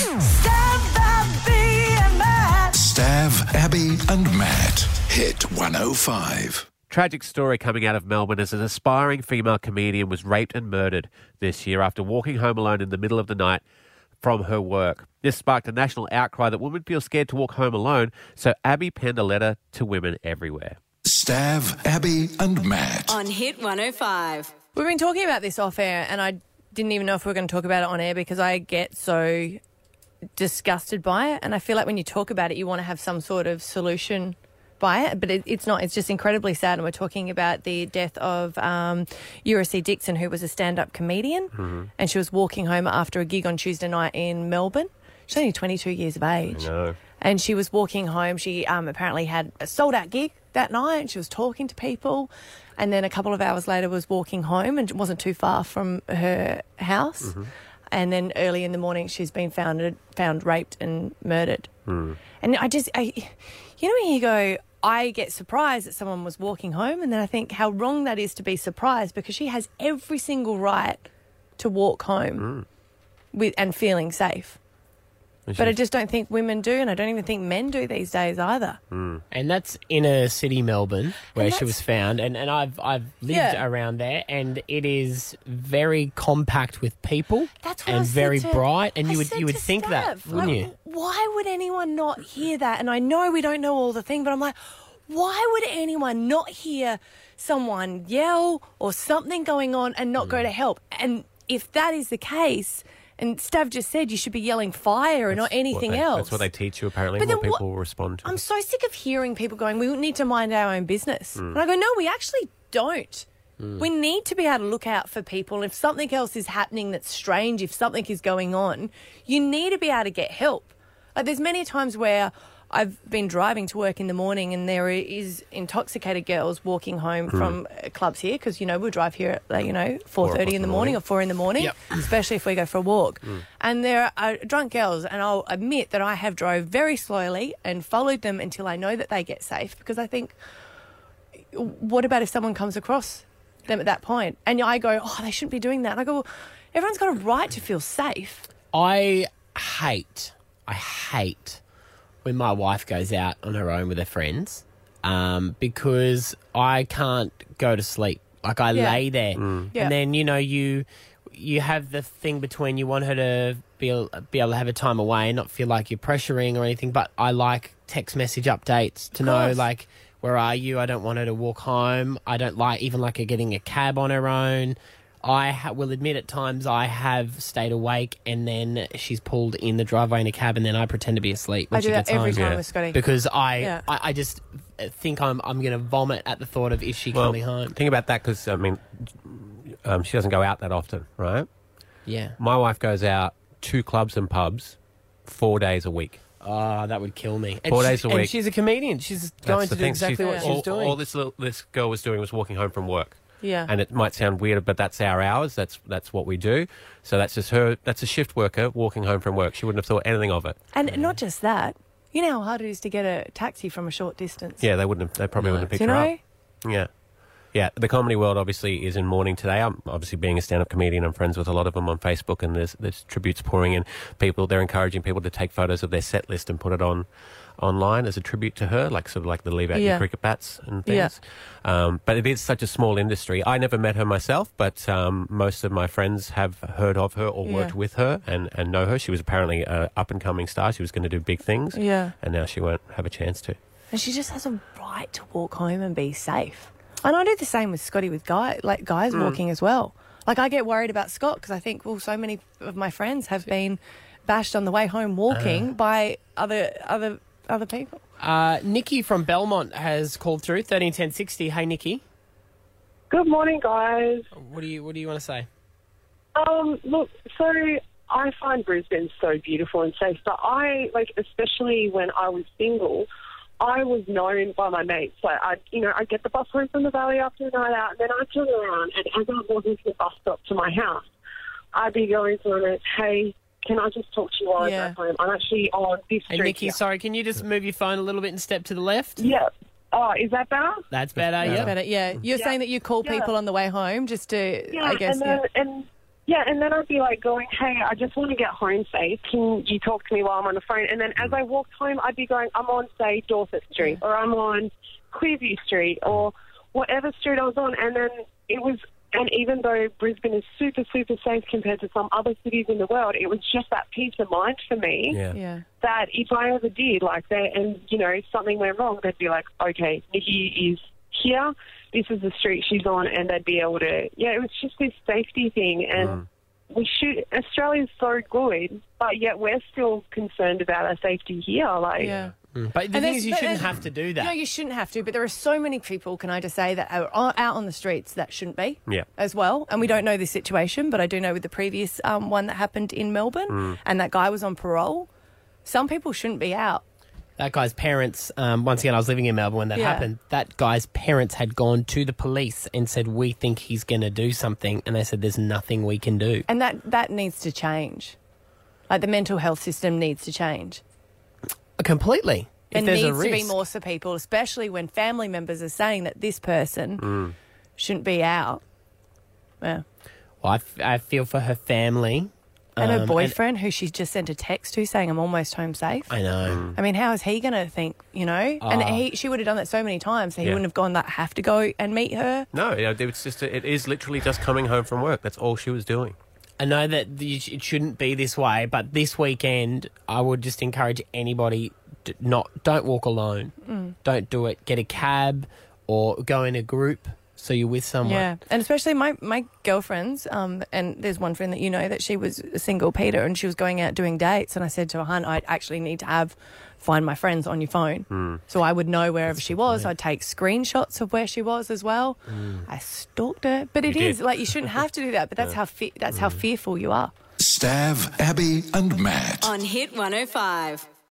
Stav Abby and Matt. Stav, Abby, and Matt. Hit 105. Tragic story coming out of Melbourne as an aspiring female comedian was raped and murdered this year after walking home alone in the middle of the night from her work. This sparked a national outcry that women feel scared to walk home alone, so Abby penned a letter to women everywhere. Stav, Abby, and Matt. On Hit 105. We've been talking about this off air, and I didn't even know if we were going to talk about it on air because I get so disgusted by it. And I feel like when you talk about it, you want to have some sort of solution by it, but it, it's not. It's just incredibly sad. And we're talking about the death of um, Dixon, who was a stand up comedian, and she was walking home after a gig on Tuesday night in Melbourne. She's only 22 years of age. And she was walking home. She um, apparently had a sold out gig that night. She was talking to people. And then a couple of hours later was walking home and wasn't too far from her house. And then early in the morning, she's been found, found raped and murdered. Hmm. And I just, I, you know, when you go, I get surprised that someone was walking home. And then I think how wrong that is to be surprised because she has every single right to walk home hmm. with and feeling safe. But I just don't think women do, and I don't even think men do these days either. And that's inner city Melbourne where she was found and, and I've I've lived Yeah. around there and it is very compact with people That's what I and said very to- bright and I you would you would to think that, wouldn't like, you? Why would anyone not hear that? And I know we don't know all the thing, but I'm like, why would anyone not hear someone yell or something going on and not Mm. go to help? And if that is the case, and Stav just said you should be yelling fire and not anything What else. That's what they teach you, apparently, But what then what- people will respond to. I'm so sick of hearing people going, we need to mind our own business. Hmm. And I go, no, we actually don't. We need to be able to look out for people. If something else is happening that's strange, if something is going on, you need to be able to get help. Like, there's many times where I've been driving to work in the morning and there is intoxicated girls walking home Hmm. from uh, clubs here because, you know, we drive here at, like, you know, 4.30 in the morning or 4 in the morning, Yep. especially if we go for a walk. Hmm. And there are drunk girls, and I'll admit that I have drove very slowly and followed them until I know that they get safe because I think, what about if someone comes across them at that point? And I go, oh, they shouldn't be doing that. And I go, well, everyone's got a right to feel safe. I hate, I hate when my wife goes out on her own with her friends um, because I can't go to sleep. Like I Yeah. lay there, Yeah. and then you know you you have the thing between you want her to be able, be able to have a time away and not feel like you're pressuring or anything. But I like text message updates to know course. like where are you? I don't want her to walk home. I don't like even like her getting a cab on her own. I ha- will admit at times I have stayed awake and then she's pulled in the driveway in a cab and then I pretend to be asleep when I she do that gets every home. time Yeah. with Scotty. Because I, Yeah. I, I just think I'm I'm going to vomit at the thought of is she well, coming home? think about that because, I mean, um, she doesn't go out that often, right? Yeah. My wife goes out to clubs and pubs four days a week. Oh, that would kill me. And Four she- days a and week. she's a comedian. She's going That's to do thing. exactly She's- what all, she's doing. All this little, this girl was doing was walking home from work. Yeah. And it might sound weird, but that's our hours. That's that's what we do. So that's just her. That's a shift worker walking home from work. She wouldn't have thought anything of it. And not just that, you know how hard it is to get a taxi from a short distance. Yeah, they wouldn't. Have, they probably No. wouldn't have picked you her know? up. Yeah. Yeah, the comedy world obviously is in mourning today. I'm obviously being a stand-up comedian. I'm friends with a lot of them on Facebook, and there's there's tributes pouring in. People they're encouraging people to take photos of their set list and put it on online as a tribute to her, like sort of like the leave out Yeah. your cricket bats and Yeah. things. Um, but it is such a small industry. I never met her myself, but um, most of my friends have heard of her or Yeah. worked with her and, and know her. She was apparently an up and coming star. She was going to do big things, Yeah. and now she won't have a chance to. And she just has a right to walk home and be safe. And I do the same with Scotty with guy like guys Mm. walking as well. Like I get worried about Scott because I think well so many of my friends have been bashed on the way home walking by other other other people. Uh, Nikki from Belmont has called through thirteen ten sixty. Hey, Nikki, Good morning, guys. what do you what do you want to say? Um, look, so I find Brisbane so beautiful and safe, but I like, especially when I was single, I was known by my mates. Like, I, you know, I get the bus home from the valley after a night out, and then I turn around, and as I'm walking to the bus stop to my house, I'd be going to my mates, "Hey, can I just talk to you while Yeah. I go home? I'm actually on this Hey, street." Nikki, here." sorry, can you just move your phone a little bit and step to the left? Yeah. Oh, is that better? That's better. Yeah. Yeah. Better, yeah. You're Yeah. saying that you call Yeah. people on the way home just to, Yeah, I guess, and yeah. then, and Yeah, and then I'd be like going, hey, I just want to get home safe. Can you talk to me while I'm on the phone? And then as I walked home, I'd be going, I'm on, say, Dorset Street, or I'm on Clearview Street, or whatever street I was on. And then it was, and even though Brisbane is super, super safe compared to some other cities in the world, it was just that peace of mind for me Yeah. Yeah. that if I ever did like that and, you know, something went wrong, they'd be like, okay, Nikki is here. This is the street she's on. And they'd be able to, yeah, it was just this safety thing. And we should, Australia's so good, but yet we're still concerned about our safety here. Like, Yeah. But the And thing is, you shouldn't have to do that. No, you shouldn't have to, but there are so many people, can I just say, that are o- out on the streets that shouldn't be Yeah. as well. And we don't know this situation, but I do know with the previous um, one that happened in Melbourne Mm. and that guy was on parole, some people shouldn't be out. That guy's parents, um, once again, I was living in Melbourne when that Yeah. happened. That guy's parents had gone to the police and said, We think he's going to do something. And they said, There's nothing we can do. And that, that needs to change. Like the mental health system needs to change. Completely. There needs to be more for people, especially when family members are saying that this person Mm. shouldn't be out. Yeah. Well, I, f- I feel for her family. And um, her boyfriend, who she's just sent a text to saying, I'm almost home safe. I know. I mean, how is he going to think, you know? And Ah. he, she would have done that so many times, so he Yeah. wouldn't have gone that have to go and meet her. No, you know, it's just it is literally just coming home from work. That's all she was doing. I know that the- it shouldn't be this way, but this weekend, I would just encourage anybody to not don't walk alone. Mm. Don't do it. Get a cab or go in a group so you're with someone. Yeah, and especially my my girlfriends. Um, and there's one friend that you know that she was a single Peter, and she was going out doing dates. And I said to her, "Hun, I actually need to have find my friends on your phone, hmm. so I would know wherever she was. I'd take screenshots of where she was as well. Hmm. I stalked her, but it You is did. like you shouldn't have to do that. But that's how fe- that's how hmm. fearful you are. Stav, Abby, and Matt. On Hit 105.